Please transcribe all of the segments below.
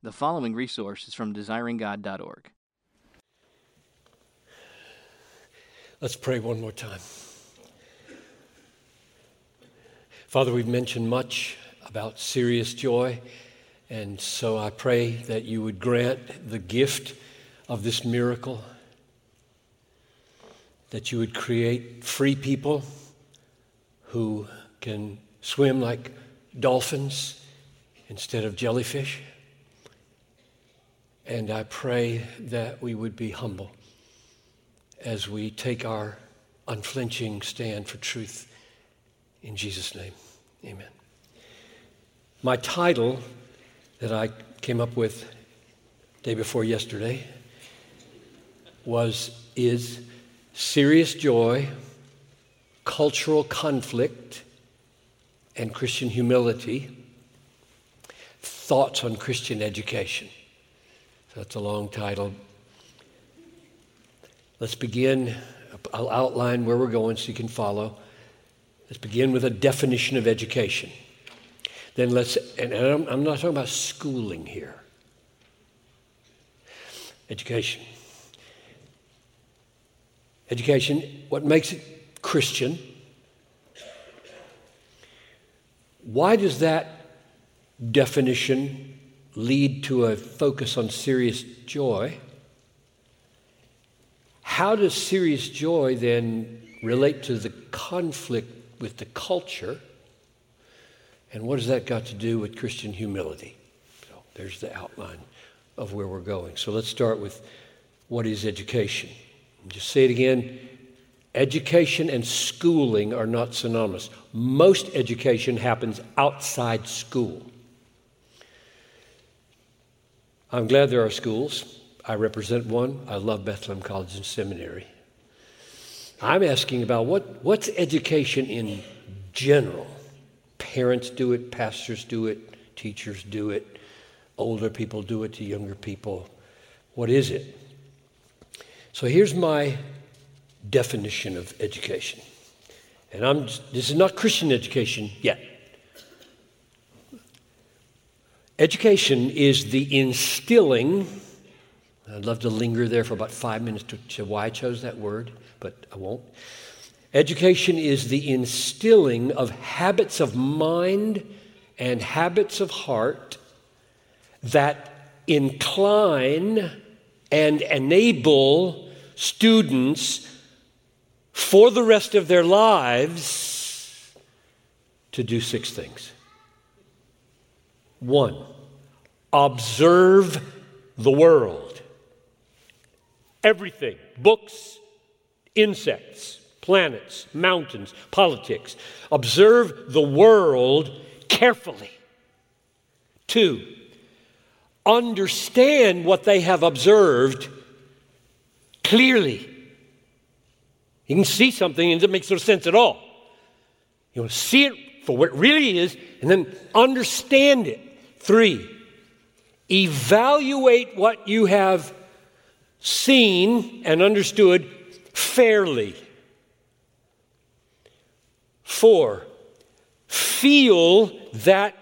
The following resource is from desiringgod.org. Let's pray one more time. Father, we've mentioned much about serious joy, and so I pray that you would grant the gift of this miracle, that you would create free people who can swim like dolphins instead of jellyfish. And I pray that we would be humble as we take our unflinching stand for truth. In Jesus' name, amen. My title that I came up with day before yesterday was is serious joy, cultural conflict, and Christian humility. Thoughts on Christian education. That's a long title. Let's begin. I'll outline where we're going so you can follow. Let's begin with a definition of education. Then let's, and I'm not talking about schooling here. Education. Education, what makes it Christian? Why does that definition lead to a focus on serious joy, how does serious joy then relate to the conflict with the culture? And what has that got to do with Christian humility? So there's the outline of where we're going. So let's start with what is education? Just say it again. Education and schooling are not synonymous. Most education happens outside school. I'm glad there are schools. I represent one. I love Bethlehem College and Seminary. I'm asking about what, what's education in general? Parents do it, pastors do it, teachers do it, older people do it to younger people. What is it? So here's my definition of education. And I'm this is not Christian education yet. Education is the instilling, I'd love to linger there for about five minutes to, to why I chose that word, but I won't. Education is the instilling of habits of mind and habits of heart that incline and enable students for the rest of their lives to do six things. One, observe the world. Everything books, insects, planets, mountains, politics. Observe the world carefully. Two, understand what they have observed clearly. You can see something and it makes no sense at all. You want to see it for what it really is and then understand it. Three, evaluate what you have seen and understood fairly. Four, feel that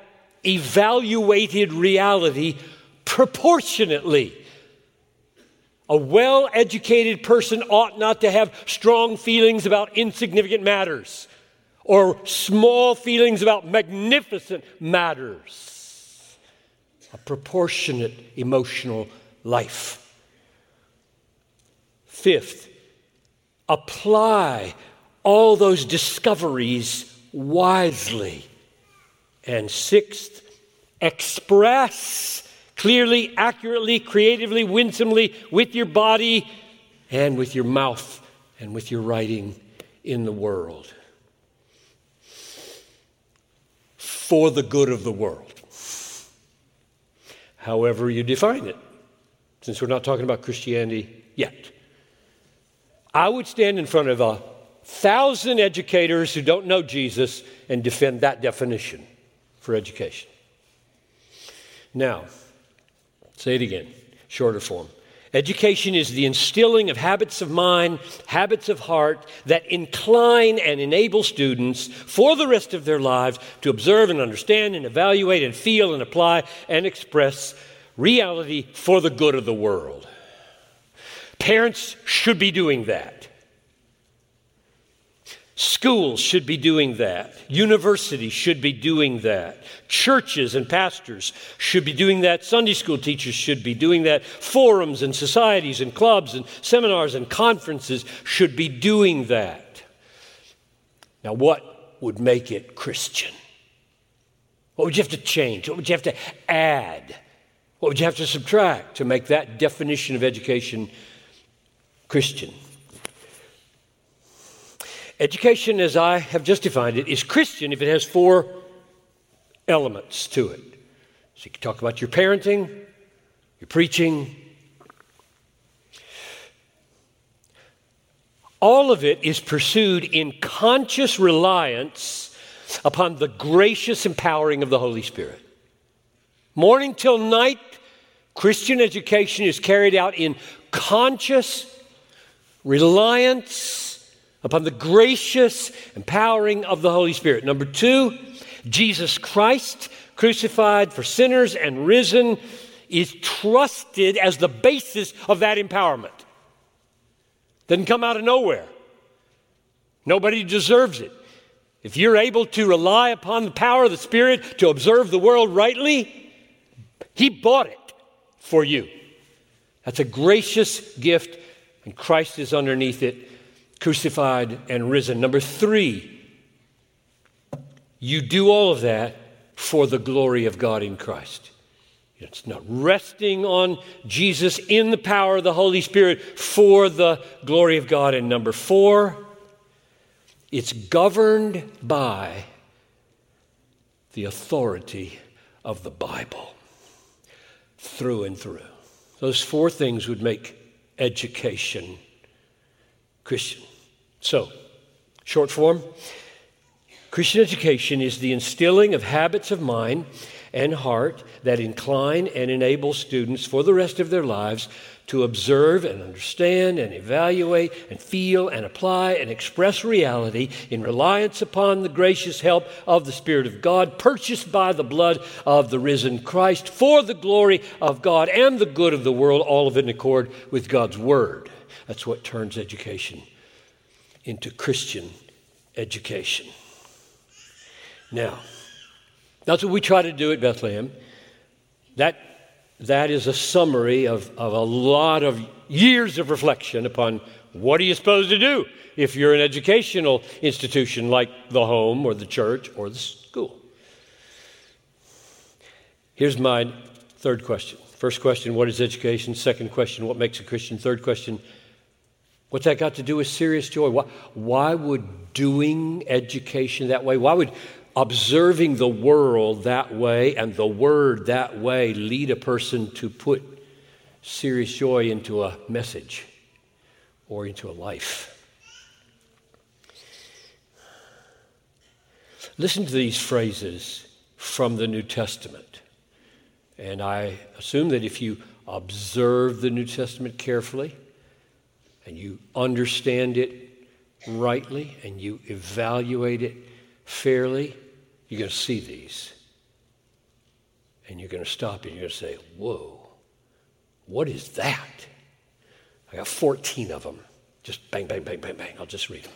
evaluated reality proportionately. A well educated person ought not to have strong feelings about insignificant matters or small feelings about magnificent matters a proportionate emotional life. Fifth, apply all those discoveries wisely. And sixth, express clearly, accurately, creatively, winsomely with your body and with your mouth and with your writing in the world for the good of the world however you define it, since we're not talking about Christianity yet. I would stand in front of a thousand educators who don't know Jesus and defend that definition for education. Now, say it again, shorter form. Education is the instilling of habits of mind, habits of heart that incline and enable students for the rest of their lives to observe and understand and evaluate and feel and apply and express reality for the good of the world. Parents should be doing that. Schools should be doing that. Universities should be doing that. Churches and pastors should be doing that. Sunday school teachers should be doing that. Forums and societies and clubs and seminars and conferences should be doing that. Now, what would make it Christian? What would you have to change? What would you have to add? What would you have to subtract to make that definition of education Christian? Education, as I have just defined it, is Christian if it has four elements to it. So you can talk about your parenting, your preaching. All of it is pursued in conscious reliance upon the gracious empowering of the Holy Spirit. Morning till night, Christian education is carried out in conscious reliance upon the gracious empowering of the Holy Spirit. Number two, Jesus Christ, crucified for sinners and risen, is trusted as the basis of that empowerment. Doesn't come out of nowhere. Nobody deserves it. If you're able to rely upon the power of the Spirit to observe the world rightly, He bought it for you. That's a gracious gift, and Christ is underneath it crucified and risen. Number three, you do all of that for the glory of God in Christ. It's not resting on Jesus in the power of the Holy Spirit for the glory of God. And number four, it's governed by the authority of the Bible through and through. Those four things would make education Christian. So, short form Christian education is the instilling of habits of mind and heart that incline and enable students for the rest of their lives to observe and understand and evaluate and feel and apply and express reality in reliance upon the gracious help of the Spirit of God, purchased by the blood of the risen Christ for the glory of God and the good of the world, all of it in accord with God's Word. That's what turns education into Christian education. Now, that's what we try to do at Bethlehem. That, that is a summary of, of a lot of years of reflection upon what are you supposed to do if you're an educational institution like the home or the church or the school. Here's my third question. First question, what is education? Second question, what makes a Christian? Third question, What's that got to do with serious joy? Why, why would doing education that way, why would observing the world that way and the word that way lead a person to put serious joy into a message or into a life? Listen to these phrases from the New Testament. And I assume that if you observe the New Testament carefully, and you understand it rightly and you evaluate it fairly, you're going to see these. And you're going to stop and you're going to say, Whoa, what is that? I got 14 of them. Just bang, bang, bang, bang, bang. I'll just read them.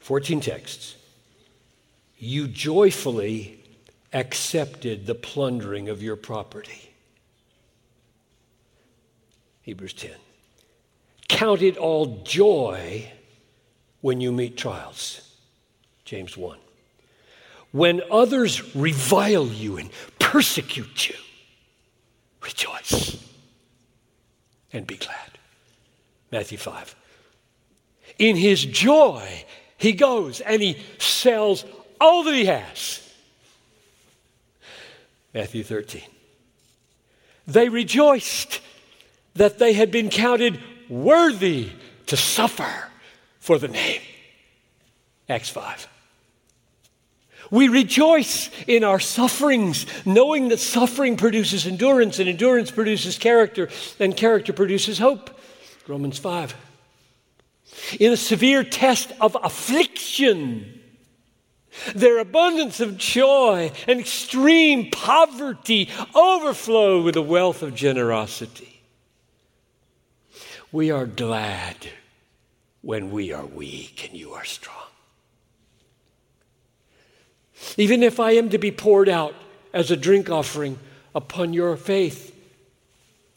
14 texts. You joyfully accepted the plundering of your property. Hebrews 10. Count it all joy when you meet trials. James 1. When others revile you and persecute you, rejoice and be glad. Matthew 5. In his joy, he goes and he sells all that he has. Matthew 13. They rejoiced that they had been counted worthy to suffer for the name. Acts 5. We rejoice in our sufferings, knowing that suffering produces endurance, and endurance produces character, and character produces hope. Romans 5. In a severe test of affliction, Their abundance of joy and extreme poverty overflow with a wealth of generosity. We are glad when we are weak and you are strong. Even if I am to be poured out as a drink offering upon your faith,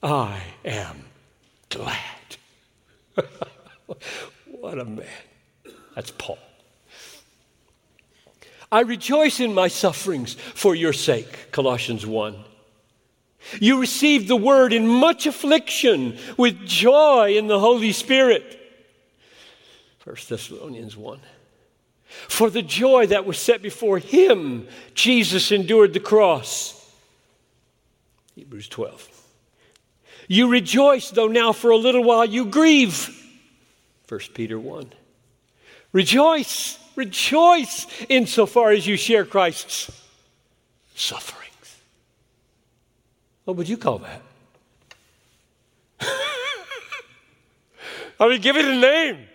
I am glad. what a man. That's Paul. I rejoice in my sufferings for your sake, Colossians 1. You received the word in much affliction with joy in the Holy Spirit. 1 Thessalonians 1. For the joy that was set before him, Jesus endured the cross. Hebrews 12. You rejoice, though now for a little while you grieve. 1 Peter 1. Rejoice, rejoice insofar as you share Christ's sufferings. What would you call that? I mean, give it a name.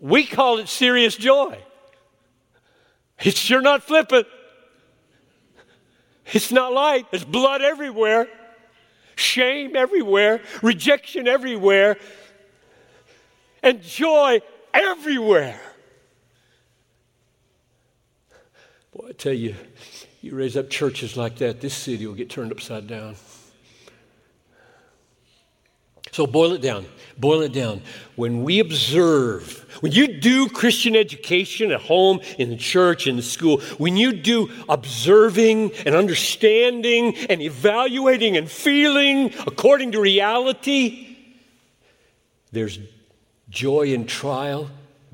We call it serious joy. It's sure not flippant. It's not light. There's blood everywhere, shame everywhere, rejection everywhere, and joy everywhere. Boy, I tell you, you raise up churches like that, this city will get turned upside down. So boil it down. Boil it down. When we observe, when you do Christian education at home, in the church, in the school, when you do observing and understanding and evaluating and feeling according to reality, there's joy in trial,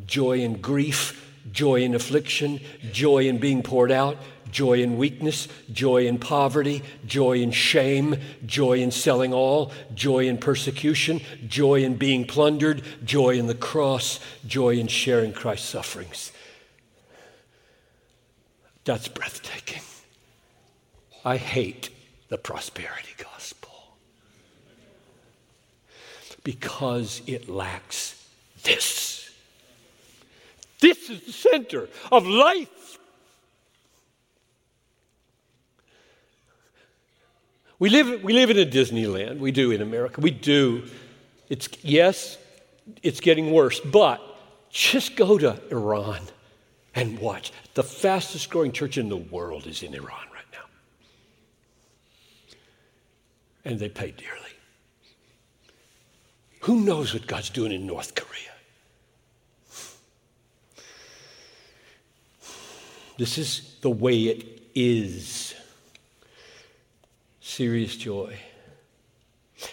joy in grief, joy in affliction, joy in being poured out, joy in weakness, joy in poverty, joy in shame, joy in selling all, joy in persecution, joy in being plundered, joy in the cross, joy in sharing Christ's sufferings. That's breathtaking. I hate the prosperity gospel because it lacks this. This is the center of life. We live, we live in a Disneyland. We do in America. We do. It's, yes, it's getting worse, but just go to Iran and watch. The fastest growing church in the world is in Iran right now. And they pay dearly. Who knows what God's doing in North Korea? This is the way it is serious joy.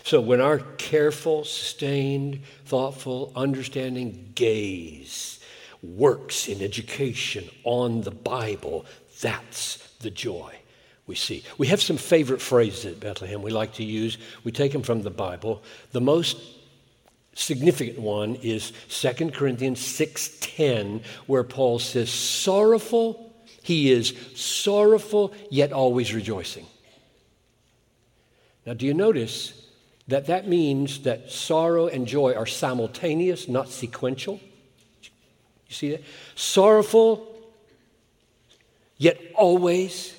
So, when our careful, sustained, thoughtful, understanding gaze works in education on the Bible, that's the joy we see. We have some favorite phrases at Bethlehem we like to use. We take them from the Bible. The most significant one is 2 Corinthians 6:10 where Paul says sorrowful he is sorrowful yet always rejoicing. Now, do you notice that that means that sorrow and joy are simultaneous, not sequential? You see that? Sorrowful, yet always.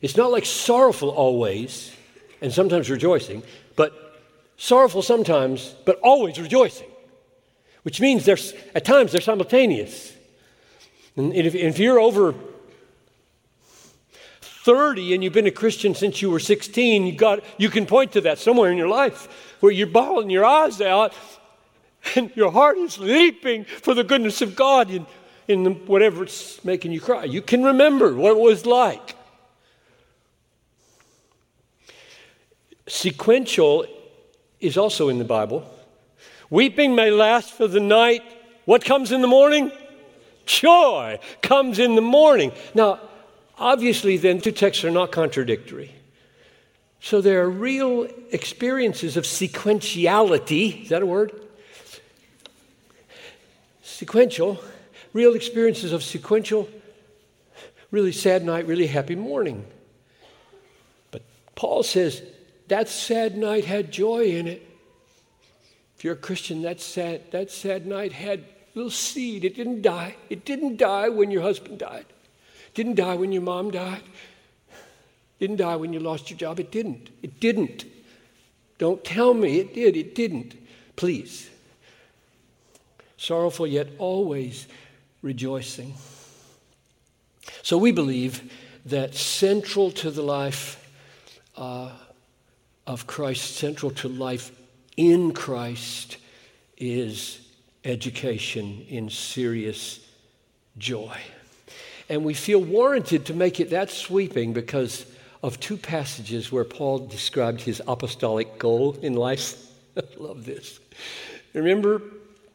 It's not like sorrowful always and sometimes rejoicing, but sorrowful sometimes, but always rejoicing, which means there's, at times they're simultaneous. And if, if you're over 30 and you've been a Christian since you were 16, you, got, you can point to that somewhere in your life where you're bawling your eyes out and your heart is leaping for the goodness of God in, in the, whatever it's making you cry. You can remember what it was like. Sequential is also in the Bible. Weeping may last for the night. What comes in the morning? Joy comes in the morning. Now, Obviously, then, two texts are not contradictory. So there are real experiences of sequentiality. Is that a word? Sequential, real experiences of sequential, really sad night, really happy morning. But Paul says that sad night had joy in it. If you're a Christian, that sad, that sad night had little seed. It didn't die. It didn't die when your husband died. Didn't die when your mom died. Didn't die when you lost your job. It didn't. It didn't. Don't tell me it did. It didn't. Please. Sorrowful yet always rejoicing. So we believe that central to the life uh, of Christ, central to life in Christ, is education in serious joy. And we feel warranted to make it that sweeping because of two passages where Paul described his apostolic goal in life. I love this. Remember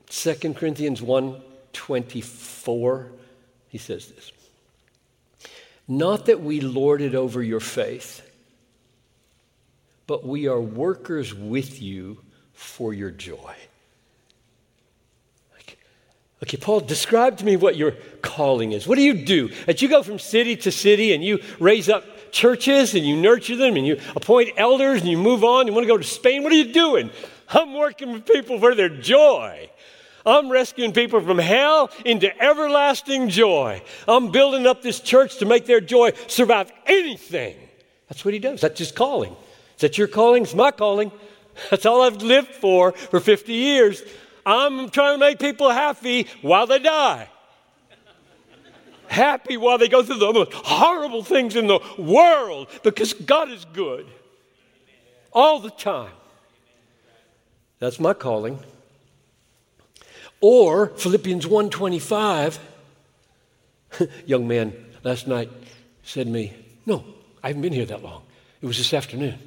2 Corinthians 1:24? He says this. Not that we lord it over your faith, but we are workers with you for your joy. Okay, Paul, describe to me what your calling is. What do you do? As you go from city to city and you raise up churches and you nurture them and you appoint elders and you move on, you want to go to Spain, what are you doing? I'm working with people for their joy. I'm rescuing people from hell into everlasting joy. I'm building up this church to make their joy survive anything. That's what he does. That's his calling. Is that your calling? It's my calling. That's all I've lived for for 50 years. I'm trying to make people happy while they die. happy while they go through the most horrible things in the world because God is good all the time. That's my calling. Or Philippians 1:25 young man last night said to me, "No, I haven't been here that long. It was this afternoon."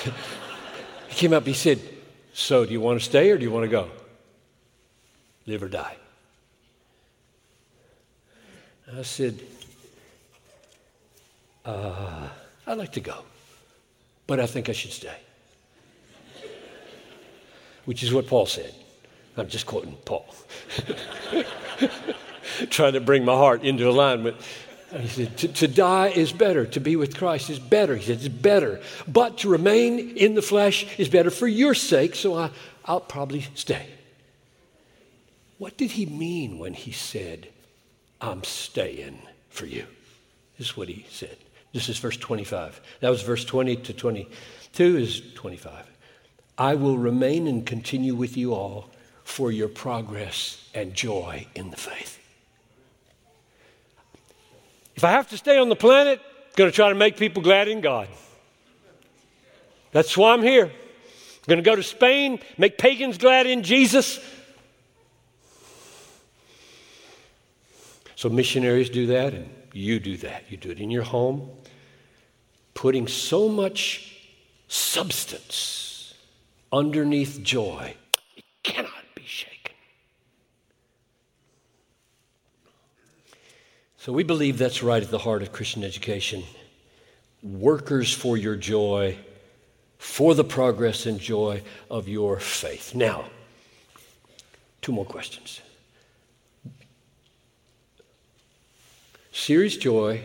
he came up, he said, "So, do you want to stay or do you want to go? Live or die?" I said, uh, I'd like to go, but I think I should stay. Which is what Paul said. I'm just quoting Paul. Trying to bring my heart into alignment. He said, to, to, die is better. To be with Christ is better. He said, it's better. But to remain in the flesh is better for your sake, so I, I'll probably stay. What did he mean when he said, I'm staying for you? This is what he said. This is verse 25. That was verse 20 to 22 is 25. I will remain and continue with you all for your progress and joy in the faith. If I have to stay on the planet, I'm going to try to make people glad in God. That's why I'm here. I'm going to go to Spain, make pagans glad in Jesus. So missionaries do that, and you do that. You do it in your home, putting so much substance underneath joy. It cannot So we believe that's right at the heart of Christian education. Workers for your joy, for the progress and joy of your faith. Now, two more questions. Serious joy,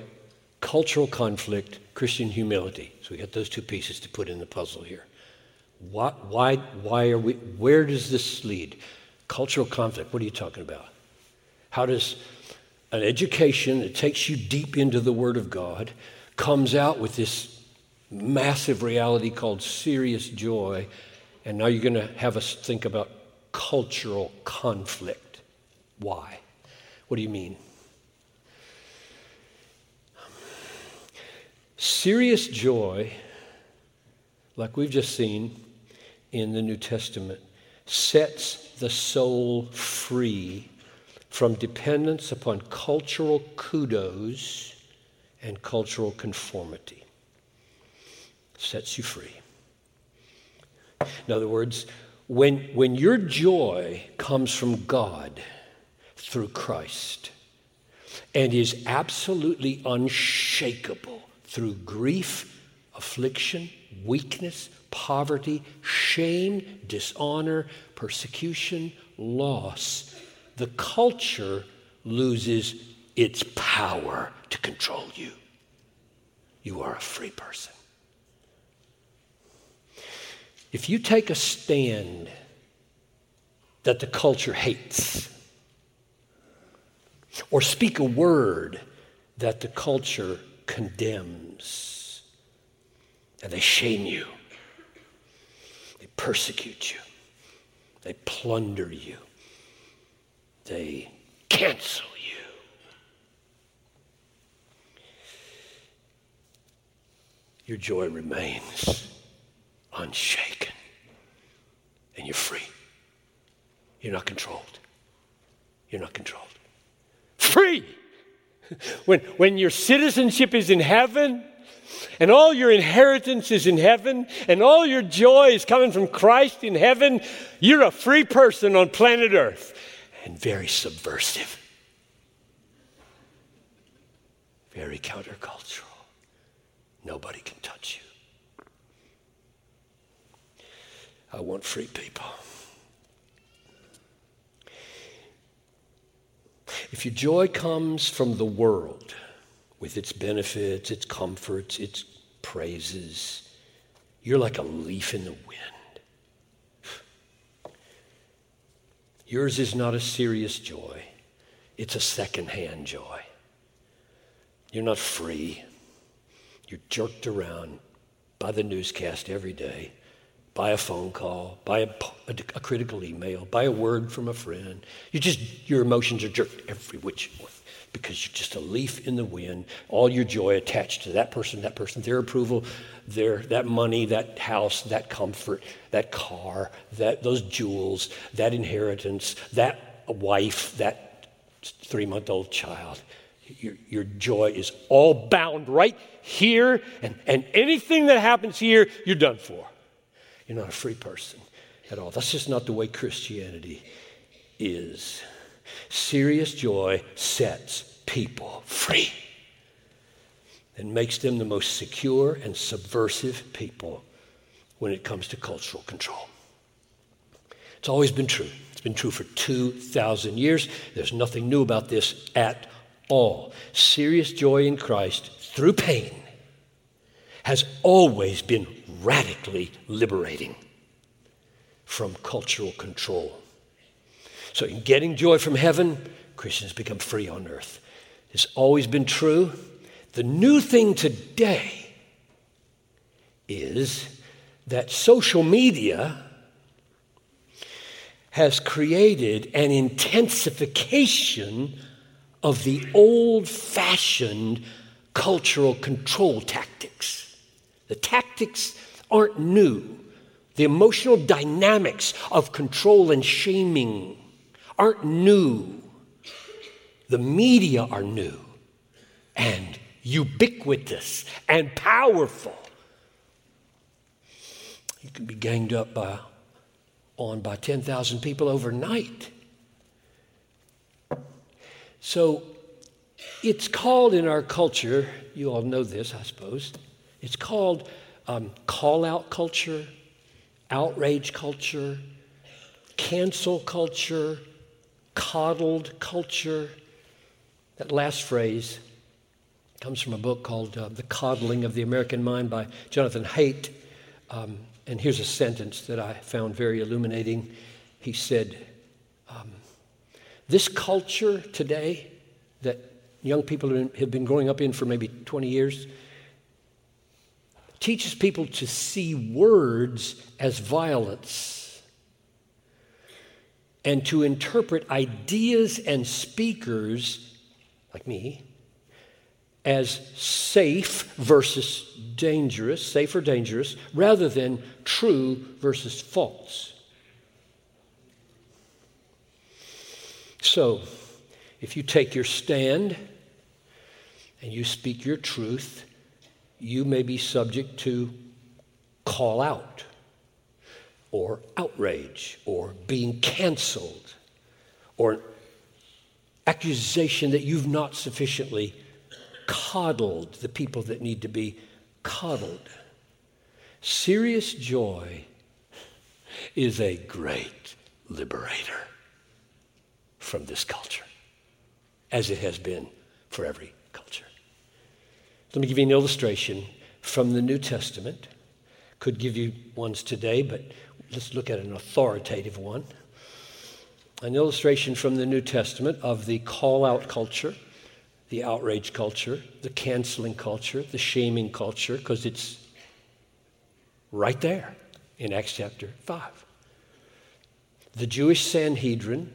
cultural conflict, Christian humility. So we got those two pieces to put in the puzzle here. Why, why, why are we, where does this lead? Cultural conflict, what are you talking about? How does an education that takes you deep into the Word of God comes out with this massive reality called serious joy. And now you're going to have us think about cultural conflict. Why? What do you mean? Serious joy, like we've just seen in the New Testament, sets the soul free from dependence upon cultural kudos and cultural conformity. Sets you free. In other words, when, when your joy comes from God through Christ and is absolutely unshakable through grief, affliction, weakness, poverty, shame, dishonor, persecution, loss, the culture loses its power to control you. You are a free person. If you take a stand that the culture hates, or speak a word that the culture condemns. And they shame you, they persecute you, they plunder you, they cancel you. Your joy remains unshaken, and you're free. You're not controlled. You're not controlled. Free! When, when your citizenship is in heaven, and all your inheritance is in heaven, and all your joy is coming from Christ in heaven, you're a free person on planet Earth and very subversive, very countercultural. Nobody can touch you. I want free people. If your joy comes from the world, with its benefits, its comforts, its praises, you're like a leaf in the wind. Yours is not a serious joy, it's a secondhand joy. You're not free. You're jerked around by the newscast every day by a phone call, by a, a, a, critical email, by a word from a friend. You just your emotions are jerked every which way because you're just a leaf in the wind. All your joy attached to that person, that person, their approval, their that money, that house, that comfort, that car, that those jewels, that inheritance, that wife, that three-month-old child. Your, your joy is all bound right here, and, and anything that happens here, you're done for. You're not a free person at all. That's just not the way Christianity is. Serious joy sets people free and makes them the most secure and subversive people when it comes to cultural control. It's always been true. It's been true for 2,000 years. There's nothing new about this at all. Serious joy in Christ through pain has always been radically liberating from cultural control. So, in getting joy from heaven, Christians become free on earth. It's always been true. The new thing today is that social media has created an intensification of the old fashioned cultural control tactics. The tactics aren't new. The emotional dynamics of control and shaming aren't new. The media are new and ubiquitous and powerful. You can be ganged up by, on by 10,000 people overnight. So it's called in our culture, you all know this, I suppose, it's called um, call out culture, outrage culture, cancel culture, coddled culture. That last phrase comes from a book called uh, The Coddling of the American Mind by Jonathan Haidt. Um, and here's a sentence that I found very illuminating. He said, um, This culture today that young people have been growing up in for maybe 20 years teaches people to see words as violence and to interpret ideas and speakers, like me, as safe versus dangerous, safe or dangerous, rather than true versus false. So, if you take your stand and you speak your truth, you may be subject to call out or outrage or being canceled or an accusation that you've not sufficiently coddled the people that need to be coddled. Serious joy is a great liberator from this culture, as it has been for every culture. Let me give you an illustration from the New Testament. Could give you ones today, but let's look at an authoritative one. an illustration from the New Testament of the call out culture, the outrage culture, the canceling culture, the shaming culture, because it's right there in Acts chapter 5. The Jewish Sanhedrin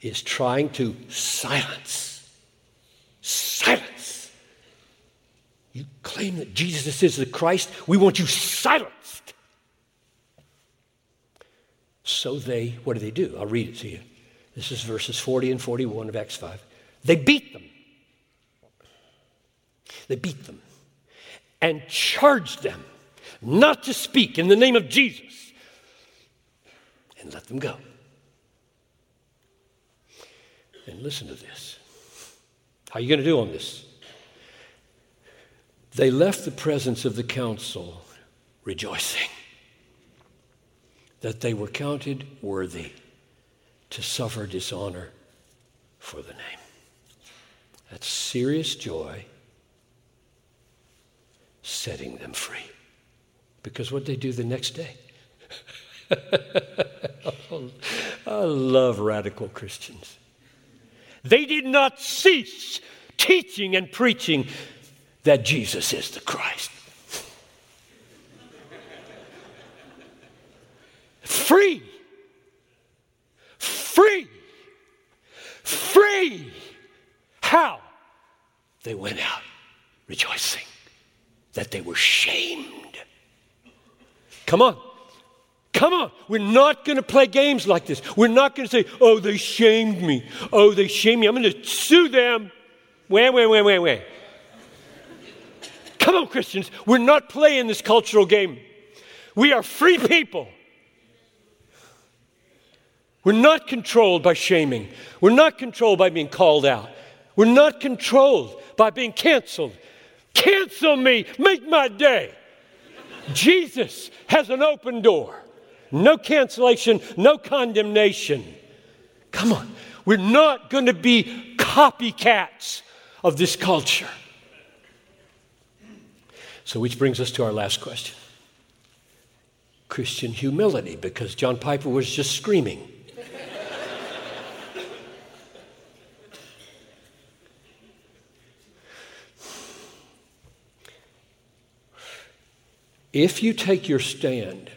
is trying to silence, silence. You claim that Jesus is the Christ, we want you silenced. So they, what do they do? I'll read it to you. This is verses 40 and 41 of Acts 5. They beat them. They beat them and charged them not to speak in the name of Jesus and let them go. And listen to this. How are you going to do on this? They left the presence of the council rejoicing that they were counted worthy to suffer dishonor for the name. That's serious joy setting them free. Because what they do the next day? I love radical Christians. They did not cease teaching and preaching that Jesus is the Christ. Free. Free. Free. How? They went out rejoicing that they were shamed. Come on. Come on. We're not going to play games like this. We're not going to say, oh, they shamed me. Oh, they shamed me. I'm going to sue them. Wait, wait, wait, wait, wait. Come on, Christians. We're not playing this cultural game. We are free people. We're not controlled by shaming. We're not controlled by being called out. We're not controlled by being canceled. Cancel me. Make my day. Jesus has an open door. No cancellation, no condemnation. Come on. We're not going to be copycats of this culture. So, which brings us to our last question Christian humility, because John Piper was just screaming. If you take your stand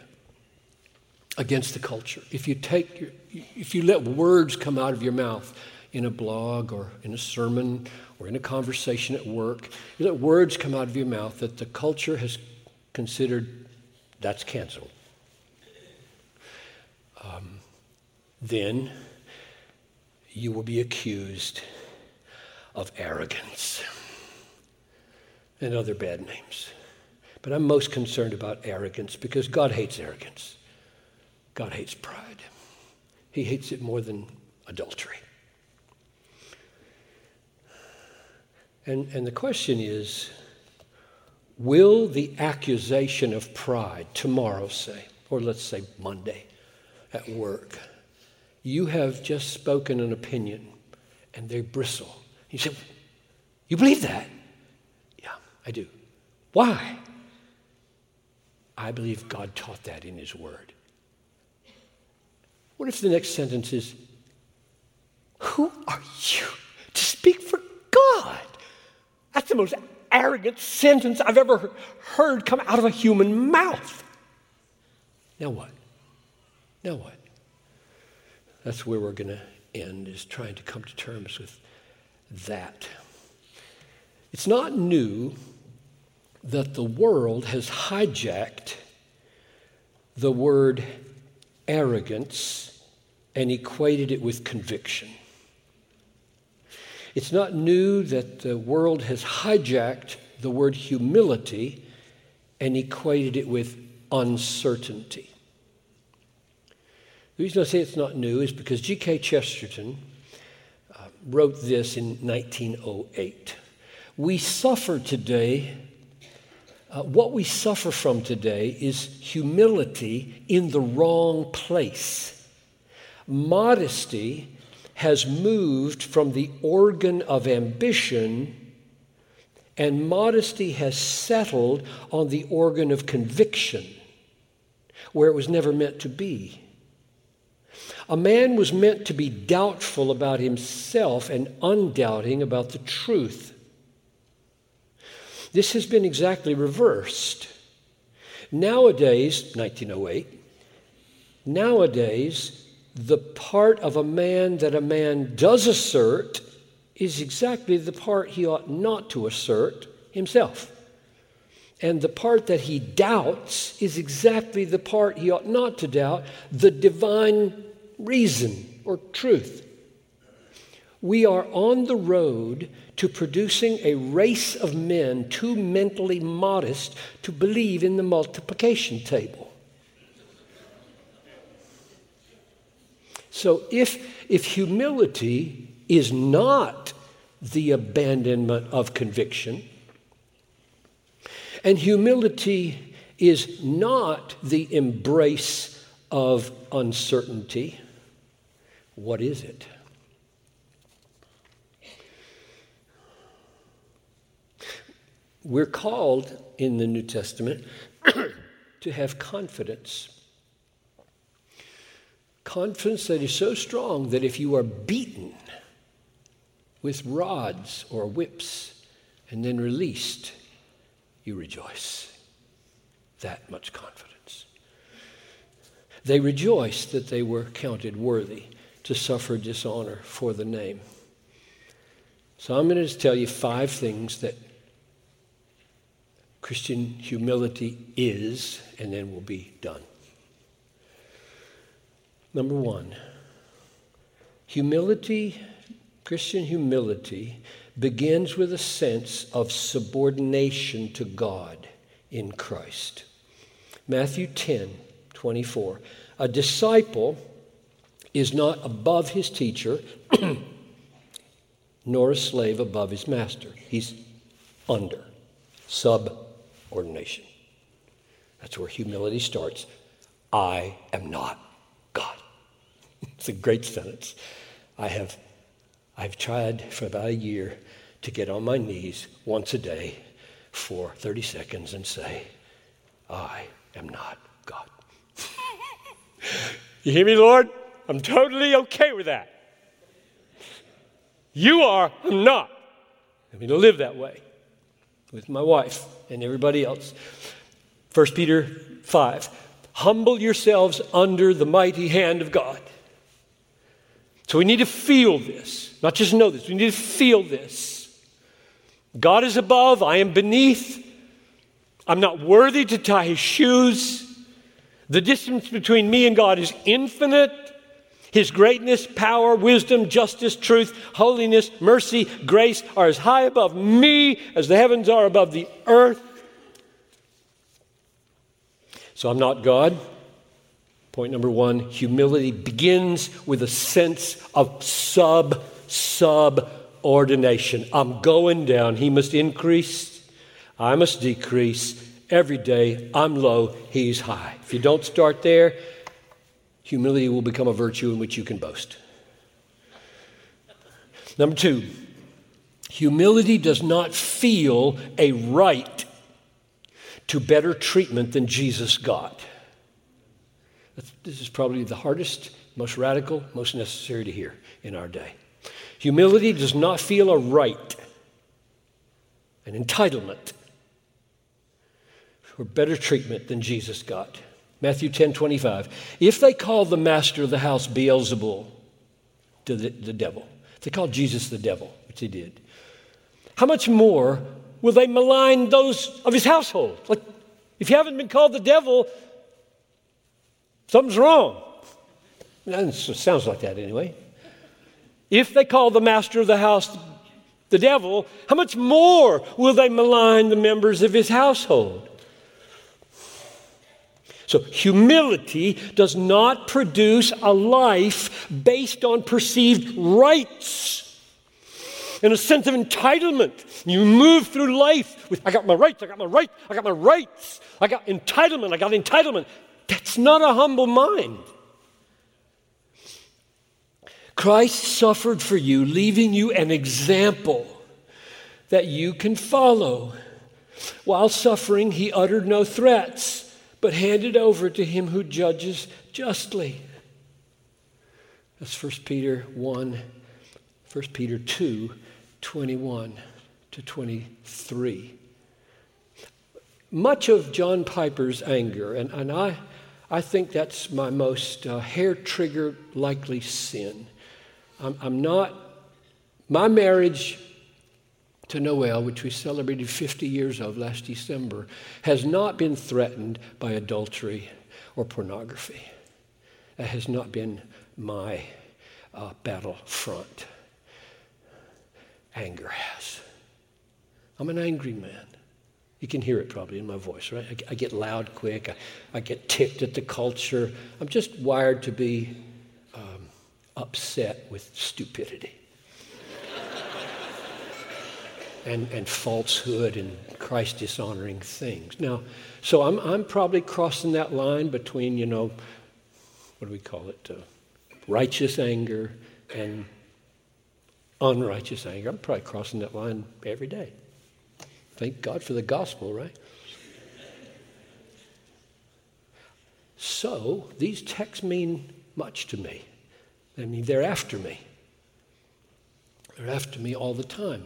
against the culture, if you take your, if you let words come out of your mouth in a blog or in a sermon or in a conversation at work, you let words come out of your mouth that the culture has considered that's canceled. Um, then you will be accused of arrogance and other bad names. But I'm most concerned about arrogance because God hates arrogance. God hates pride. He hates it more than adultery. And, and the question is will the accusation of pride tomorrow, say, or let's say Monday at work, you have just spoken an opinion and they bristle. You say, You believe that? Yeah, I do. Why? I believe God taught that in His Word. What if the next sentence is, Who are you to speak for God? That's the most arrogant sentence I've ever heard come out of a human mouth. Now what? Now what? That's where we're going to end, is trying to come to terms with that. It's not new that the world has hijacked the word arrogance and equated it with conviction. It's not new that the world has hijacked the word humility and equated it with uncertainty. The reason I say it's not new is because G.K. Chesterton uh, wrote this in 1908. We suffer today uh, what we suffer from today is humility in the wrong place. Modesty has moved from the organ of ambition, and modesty has settled on the organ of conviction, where it was never meant to be. A man was meant to be doubtful about himself and undoubting about the truth. This has been exactly reversed. Nowadays, 1908, nowadays, the part of a man that a man does assert is exactly the part he ought not to assert himself. And the part that he doubts is exactly the part he ought not to doubt the divine reason or truth. We are on the road to producing a race of men too mentally modest to believe in the multiplication table. So if, if humility is not the abandonment of conviction, and humility is not the embrace of uncertainty, what is it? We're called in the New Testament to have confidence. Confidence that is so strong that if you are beaten with rods or whips and then released, you rejoice. That much confidence. They rejoiced that they were counted worthy to suffer dishonor for the name. So I'm going to tell you five things that Christian humility is, and then we'll be done. Number one, humility, Christian humility, begins with a sense of subordination to God in Christ. Matthew 10 24. A disciple is not above his teacher, nor a slave above his master. He's under, sub ordination. That's where humility starts. I am not God. it's a great sentence. I have I've tried for about a year to get on my knees once a day for 30 seconds and say, I am not God. you hear me, Lord? I'm totally okay with that. You are, I'm not. I mean, to live that way with my wife and everybody else. 1 Peter 5 Humble yourselves under the mighty hand of God. So we need to feel this, not just know this, we need to feel this. God is above, I am beneath. I'm not worthy to tie his shoes. The distance between me and God is infinite. His greatness, power, wisdom, justice, truth, holiness, mercy, grace are as high above me as the heavens are above the earth. So I'm not God. Point number one humility begins with a sense of sub, subordination. I'm going down. He must increase. I must decrease. Every day I'm low, he's high. If you don't start there, humility will become a virtue in which you can boast. Number two, humility does not feel a right to better treatment than Jesus got. This is probably the hardest, most radical, most necessary to hear in our day. Humility does not feel a right, an entitlement for better treatment than Jesus got. Matthew 10 25. If they call the master of the house Beelzebul, to the, the devil, they call Jesus the devil, which they did, how much more will they malign those of his household? Like, if you haven't been called the devil, something's wrong. It sounds like that anyway. If they call the master of the house the devil, how much more will they malign the members of his household? So, humility does not produce a life based on perceived rights and a sense of entitlement. You move through life with, I got my rights, I got my rights, I got my rights, I got entitlement, I got entitlement. That's not a humble mind. Christ suffered for you, leaving you an example that you can follow. While suffering, he uttered no threats but hand it over to him who judges justly. That's 1 Peter 1, 1 Peter 2, 21 to 23. Much of John Piper's anger, and, and I, I think that's my most uh, hair trigger likely sin. I'm, I'm not, my marriage to Noel, which we celebrated 50 years of last December, has not been threatened by adultery or pornography. That has not been my uh, battlefront. Anger has. I'm an angry man. You can hear it probably in my voice, right? I, I get loud quick. I, I, get ticked at the culture. I'm just wired to be um, upset with stupidity and, and falsehood and Christ dishonoring things. Now, so I'm, I'm probably crossing that line between, you know, what do we call it? Uh, righteous anger and unrighteous anger. I'm probably crossing that line every day. Thank God for the gospel, right? So, these texts mean much to me. I mean, they're after me. They're after me all the time.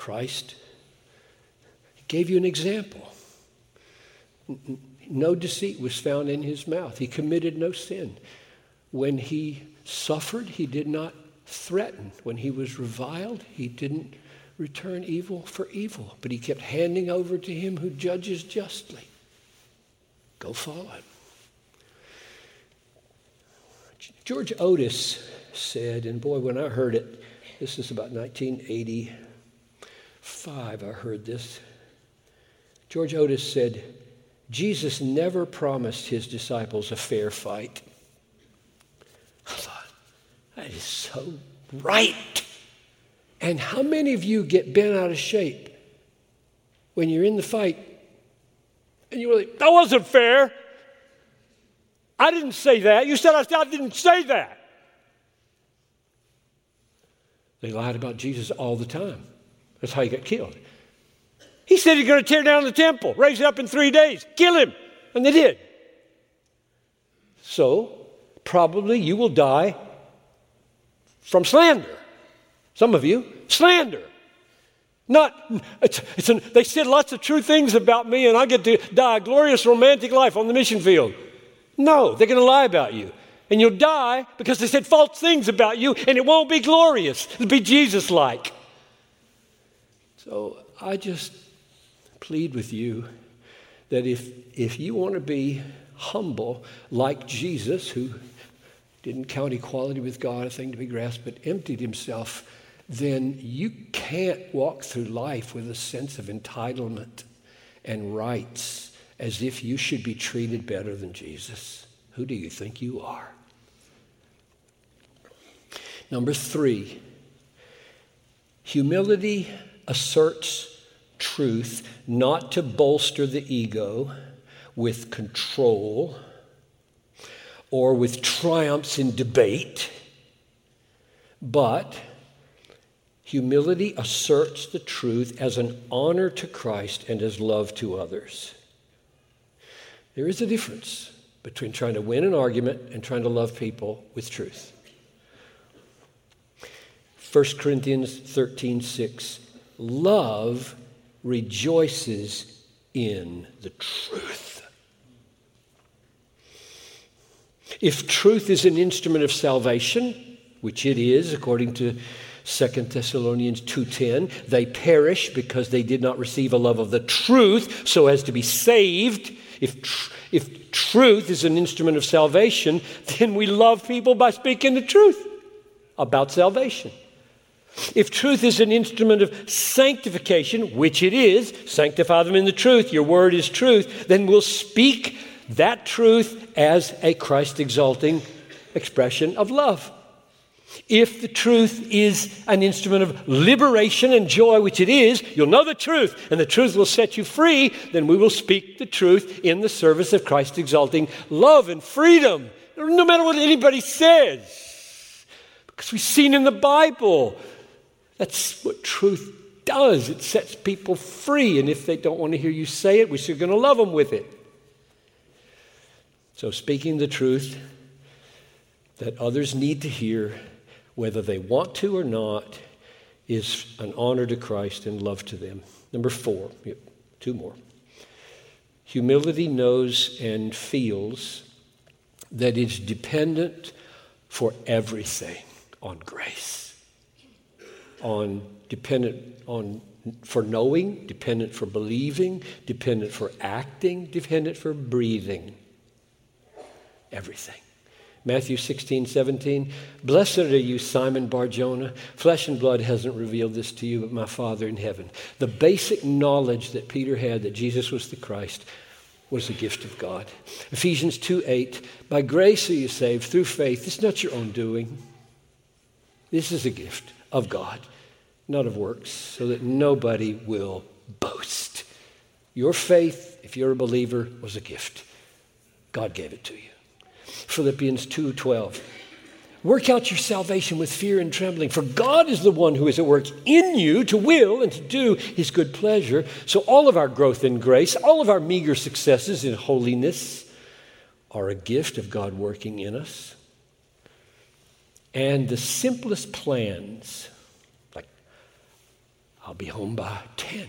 Christ gave you an example. No deceit was found in his mouth. He committed no sin. When he suffered, he did not threaten. When he was reviled, he didn't return evil for evil, but he kept handing over to him who judges justly. Go follow him. George Otis said, and boy, when I heard it, this is about 1985, I heard this. George Otis said, Jesus never promised his disciples a fair fight. I thought, that is so right. And how many of you get bent out of shape when you're in the fight and you're like, that wasn't fair? I didn't say that. You said I, I didn't say that. They lied about Jesus all the time. That's how he got killed. He said he's going to tear down the temple, raise it up in three days, kill him. And they did. So, probably you will die from slander. Some of you, slander. Not, it's, it's an, they said lots of true things about me, and I get to die a glorious romantic life on the mission field. No, they're going to lie about you. And you'll die because they said false things about you, and it won't be glorious. It'll be Jesus like. So I just plead with you that if, if you want to be humble like Jesus, who didn't count equality with God a thing to be grasped, but emptied himself, then you can't walk through life with a sense of entitlement and rights as if you should be treated better than Jesus. Who do you think you are? Number three, humility asserts truth not to bolster the ego with control or with triumphs in debate, but humility asserts the truth as an honor to Christ and as love to others. There is a difference between trying to win an argument and trying to love people with truth. 1 Corinthians 13 6. Love rejoices in the truth. If truth is an instrument of salvation, which it is according to 2 Thessalonians 2:10, they perish because they did not receive a love of the truth so as to be saved. If, tr- if truth is an instrument of salvation, then we love people by speaking the truth about salvation. If truth is an instrument of sanctification, which it is, sanctify them in the truth, your word is truth, then we'll speak that truth as a Christ exalting expression of love. If the truth is an instrument of liberation and joy, which it is, you'll know the truth, and the truth will set you free, then we will speak the truth in the service of Christ exalting love and freedom, no matter what anybody says. Because we've seen in the Bible that's what truth does. It sets people free, and if they don't want to hear you say it, we're still going to love them with it. So, speaking the truth that others need to hear, whether they want to or not, is an honor to Christ and love to them. Number four, two more. Humility knows and feels that it's dependent for everything on grace, on dependent on for knowing, dependent for believing, dependent for acting, dependent for breathing. Everything. Matthew 16, 17. Blessed are you, Simon Barjona. Flesh and blood hasn't revealed this to you, but my Father in heaven. The basic knowledge that Peter had that Jesus was the Christ was a gift of God. Ephesians 2, 8. By grace are you saved through faith. It's not your own doing. This is a gift of God, not of works, so that nobody will boast. Your faith, if you're a believer, was a gift. God gave it to you. Philippians 2:12. Work out your salvation with fear and trembling, for God is the one who is at work in you to will and to do his good pleasure. So, all of our growth in grace, all of our meager successes in holiness are a gift of God working in us. And the simplest plans, like, I'll be home by 10.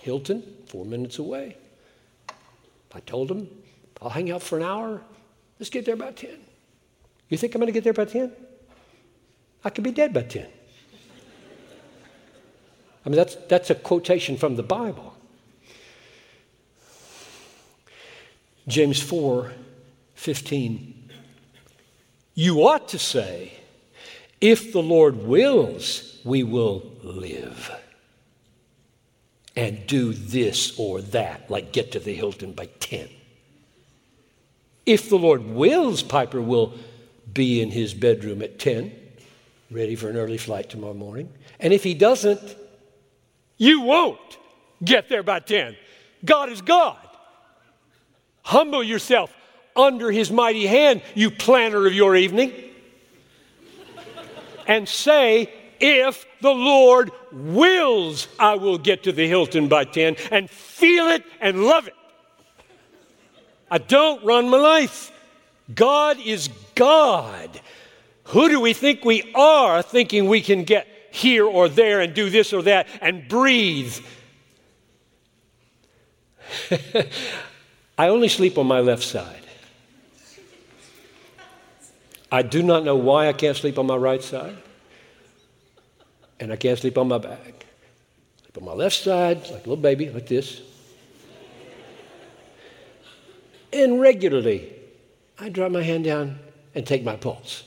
Hilton, four minutes away. I told him I'll hang out for an hour. Let's get there by 10. You think I'm going to get there by 10? I could be dead by 10. I mean, that's, that's a quotation from the Bible. James 4 15. You ought to say, if the Lord wills, we will live and do this or that, like get to the Hilton by 10. If the Lord wills, Piper will be in his bedroom at 10, ready for an early flight tomorrow morning. And if he doesn't, you won't get there by 10. God is God. Humble yourself under his mighty hand, you planner of your evening, and say, if the Lord wills, I will get to the Hilton by 10 and feel it and love it. I don't run my life. God is God. Who do we think we are thinking we can get here or there and do this or that and breathe? I only sleep on my left side. I do not know why I can't sleep on my right side. And I can't sleep on my back. Sleep on my left side, like a little baby, like this. And regularly, I drop my hand down and take my pulse.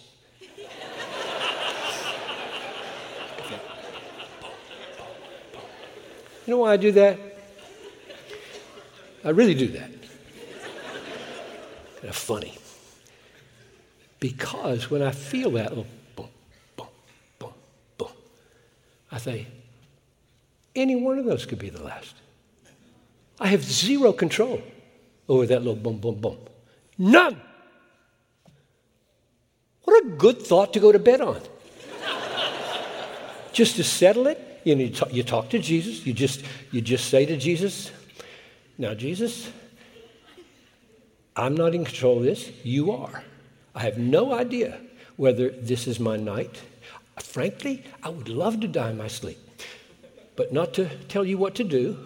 You know why I do that? I really do that. Kind of funny. Because when I feel that little boom, boom, boom, boom, I say, any one of those could be the last. I have zero control over that little boom, boom, boom. None. What a good thought to go to bed on. just to settle it, you know, you talk, you talk to Jesus. You just, you just say to Jesus, now, Jesus, I'm not in control of this. You are. I have no idea whether this is my night. Frankly, I would love to die in my sleep, but not to tell you what to do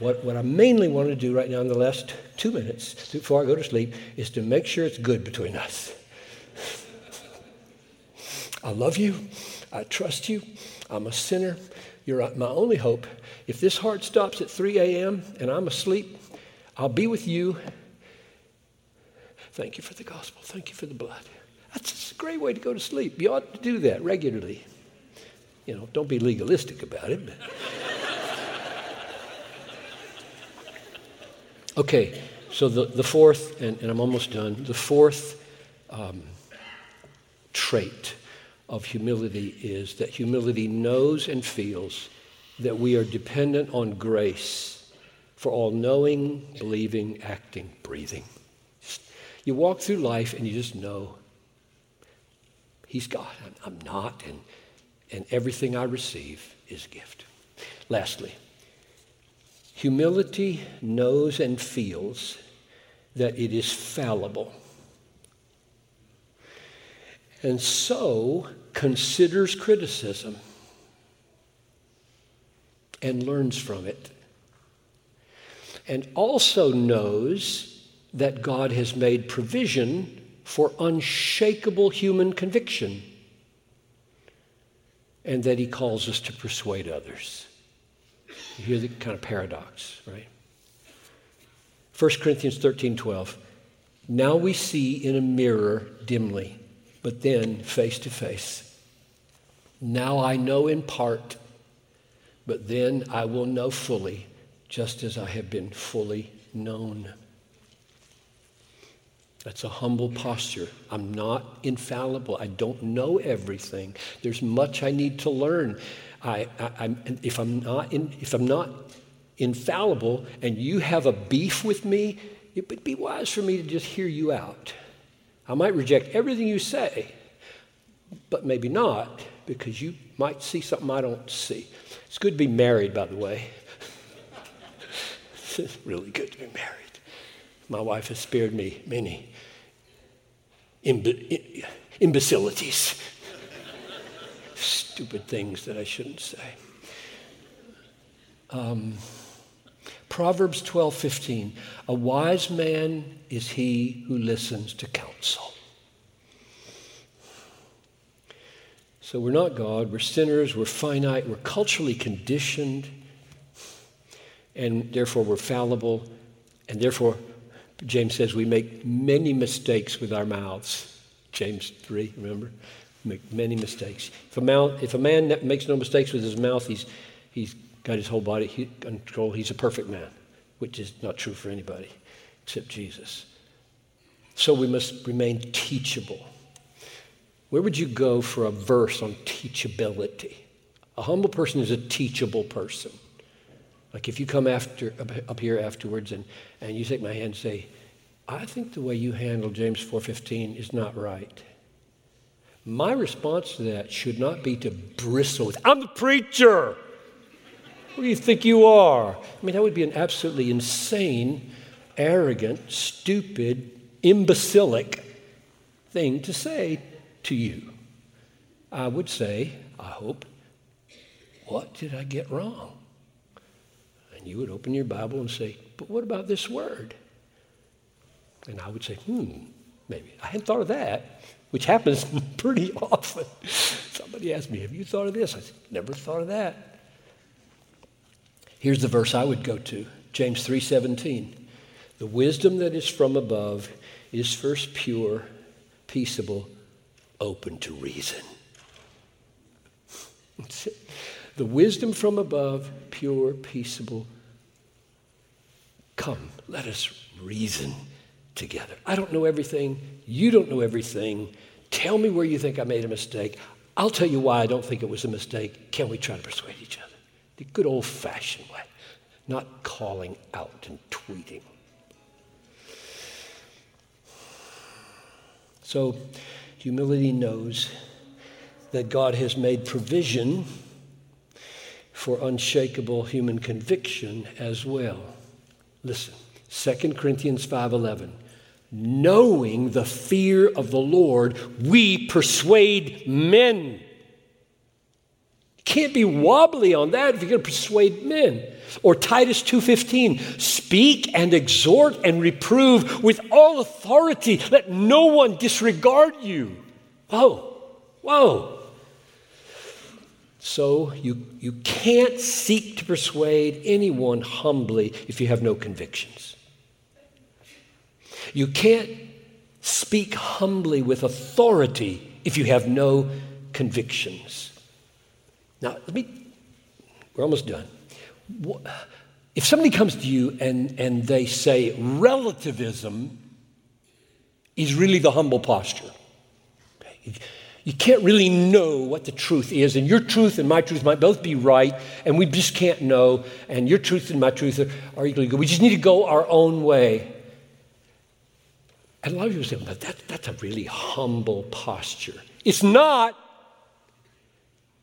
What, what I mainly want to do right now in the last two minutes before I go to sleep is to make sure it's good between us. I love you. I trust you. I'm a sinner. You're my only hope. If this heart stops at 3 a.m. and I'm asleep, I'll be with you. Thank you for the gospel. Thank you for the blood. That's a great way to go to sleep. You ought to do that regularly. You know, don't be legalistic about it. Okay, so the, the fourth, and, and I'm almost done, the fourth um, trait of humility is that humility knows and feels that we are dependent on grace for all knowing, believing, acting, breathing. You walk through life and you just know He's God, I'm, I'm not, and, and everything I receive is gift. Lastly, Humility knows and feels that it is fallible. And so considers criticism and learns from it. And also knows that God has made provision for unshakable human conviction and that he calls us to persuade others. You hear the kind of paradox, right? 1 Corinthians 13 12. Now we see in a mirror dimly, but then face to face. Now I know in part, but then I will know fully, just as I have been fully known. That's a humble posture. I'm not infallible. I don't know everything. There's much I need to learn. I, I, if, I'm not in, if I'm not infallible and you have a beef with me, it would be wise for me to just hear you out. I might reject everything you say, but maybe not because you might see something I don't see. It's good to be married, by the way. it's really good to be married. My wife has spared me many imbe- imbecilities, stupid things that I shouldn't say. Um, Proverbs 12 15. A wise man is he who listens to counsel. So we're not God, we're sinners, we're finite, we're culturally conditioned, and therefore we're fallible, and therefore James says we make many mistakes with our mouths. James 3, remember? Make many mistakes. If a, mouth, if a man makes no mistakes with his mouth, he's, he's got his whole body control. He's a perfect man, which is not true for anybody except Jesus. So we must remain teachable. Where would you go for a verse on teachability? A humble person is a teachable person. Like if you come after up here afterwards and, and you take my hand and say, I think the way you handle James 4:15 is not right. My response to that should not be to bristle with, I'm the preacher. What do you think you are? I mean, that would be an absolutely insane, arrogant, stupid, imbecilic thing to say to you. I would say, I hope, what did I get wrong? And you would open your Bible and say, But what about this word? And I would say, Hmm, maybe. I hadn't thought of that, which happens pretty often. Somebody asked me, Have you thought of this? I said, Never thought of that. Here's the verse I would go to James 3:17. The wisdom that is from above is first pure, peaceable, open to reason. The wisdom from above, pure, peaceable, Come, let us reason together. I don't know everything. You don't know everything. Tell me where you think I made a mistake. I'll tell you why I don't think it was a mistake. Can we try to persuade each other? The good old fashioned way, not calling out and tweeting. So, humility knows that God has made provision for unshakable human conviction as well. Listen, 2 Corinthians 5:11. Knowing the fear of the Lord, we persuade men. Can't be wobbly on that if you're going to persuade men. Or Titus 2:15, speak and exhort and reprove with all authority. Let no one disregard you. Whoa, whoa. So you, you can't seek to persuade anyone humbly if you have no convictions. You can't speak humbly with authority if you have no convictions. Now, let me, we're almost done. If somebody comes to you and, and they say relativism is really the humble posture, okay? You can't really know what the truth is, and your truth and my truth might both be right, and we just can't know, and your truth and my truth are, are equally good. We just need to go our own way. And a lot of people say, but that, that's a really humble posture. It's not.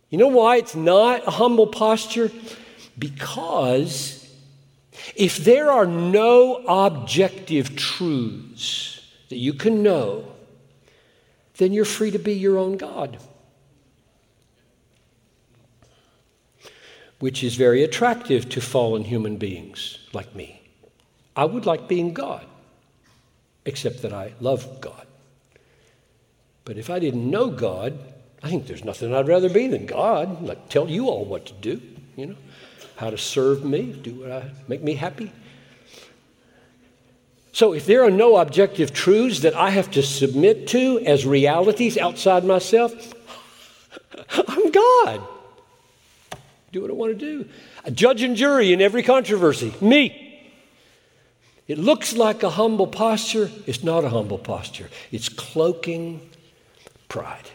You know why it's not a humble posture? Because If there are no objective truths that you can know, then you're free to be your own God. Which is very attractive to fallen human beings like me. I would like being God, except that I love God. But if I didn't know God, I think there's nothing I'd rather be than God. Like tell you all what to do, you know, how to serve me, do what I make me happy. So if there are no objective truths that I have to submit to as realities outside myself, I'm God. Do what I want to do. A judge and jury in every controversy, me. It looks like a humble posture. It's not a humble posture, it's cloaking pride.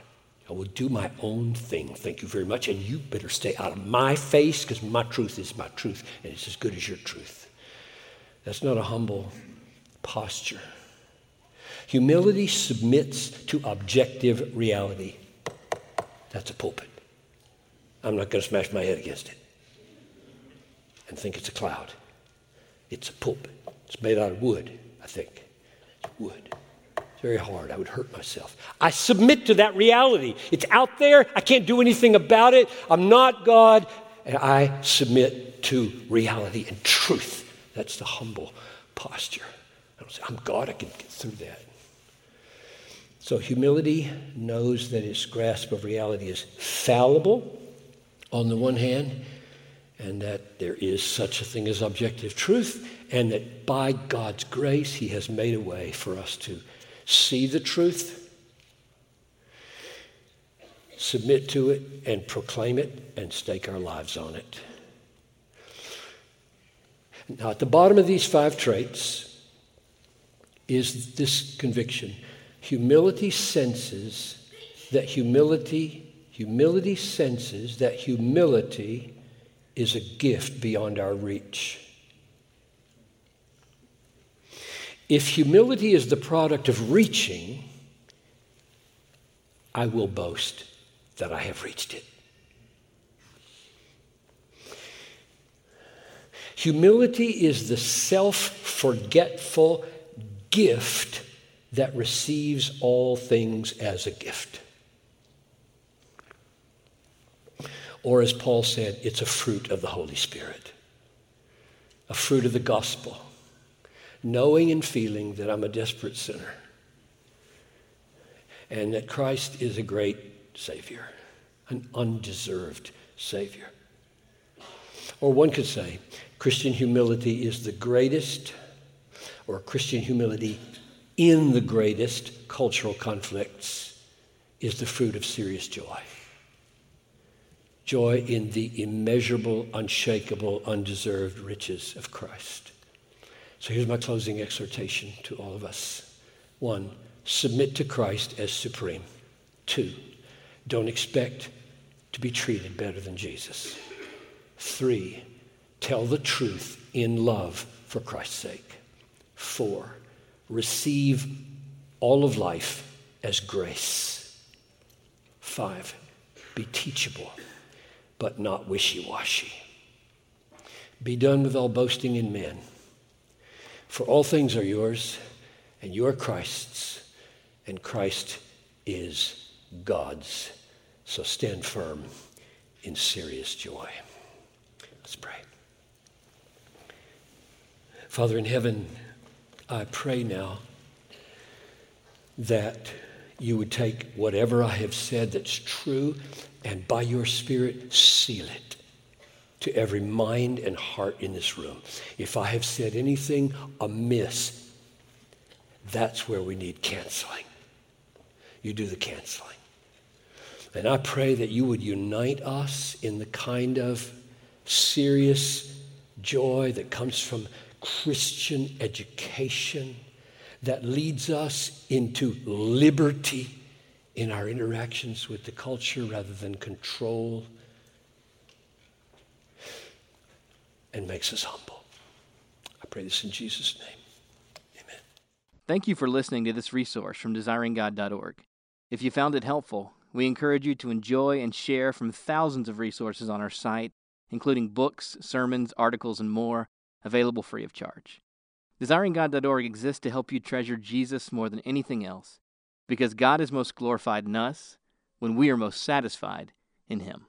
I will do my own thing. Thank you very much. And you better stay out of my face because my truth is my truth and it's as good as your truth. That's not a humble posture. Humility submits to objective reality. That's a pulpit. I'm not going to smash my head against it and think it's a cloud. It's a pulpit. It's made out of wood, I think. It's wood. It's very hard. I would hurt myself. I submit to that reality. It's out there. I can't do anything about it. I'm not God. And I submit to reality and truth. That's the humble posture. Say, I'm God. I can get through that. So humility knows that its grasp of reality is fallible on the one hand, and that there is such a thing as objective truth, and that by God's grace, He has made a way for us to see the truth, submit to it, and proclaim it, and stake our lives on it. Now, at the bottom of these five traits is this conviction humility senses that humility, humility senses that humility is a gift beyond our reach. If humility is the product of reaching, I will boast that I have reached it. Humility is the self forgetful gift that receives all things as a gift. Or, as Paul said, it's a fruit of the Holy Spirit, a fruit of the gospel knowing and feeling that I'm a desperate sinner and that Christ is a great Savior, an undeserved Savior. Or one could say, Christian humility is the greatest, or Christian humility in the greatest cultural conflicts is the fruit of serious joy. Joy in the immeasurable, unshakable, undeserved riches of Christ. So here's my closing exhortation to all of us. One, submit to Christ as supreme. Two, don't expect to be treated better than Jesus. Three, tell the truth in love for Christ's sake. Four, receive all of life as grace. Five, be teachable, but not wishy washy. Be done with all boasting in men for all things are yours, and you are Christ's, and Christ is God's. So stand firm in serious joy. Let's pray. Father in heaven, I pray now that you would take whatever I have said that's true and by your Spirit seal it to every mind and heart in this room. If I have said anything amiss, that's where we need canceling. You do the canceling. And I pray that you would unite us in the kind of serious joy that comes from Christian education that leads us into liberty in our interactions with the culture rather than control and makes us humble. I pray this in Jesus' name. Amen. Thank you for listening to this resource from desiringgod.org. If you found it helpful, we encourage you to enjoy and share from thousands of resources on our site, including books, sermons, articles, and more available free of charge. DesiringGod.org exists to help you treasure Jesus more than anything else, because God is most glorified in us when we are most satisfied in Him.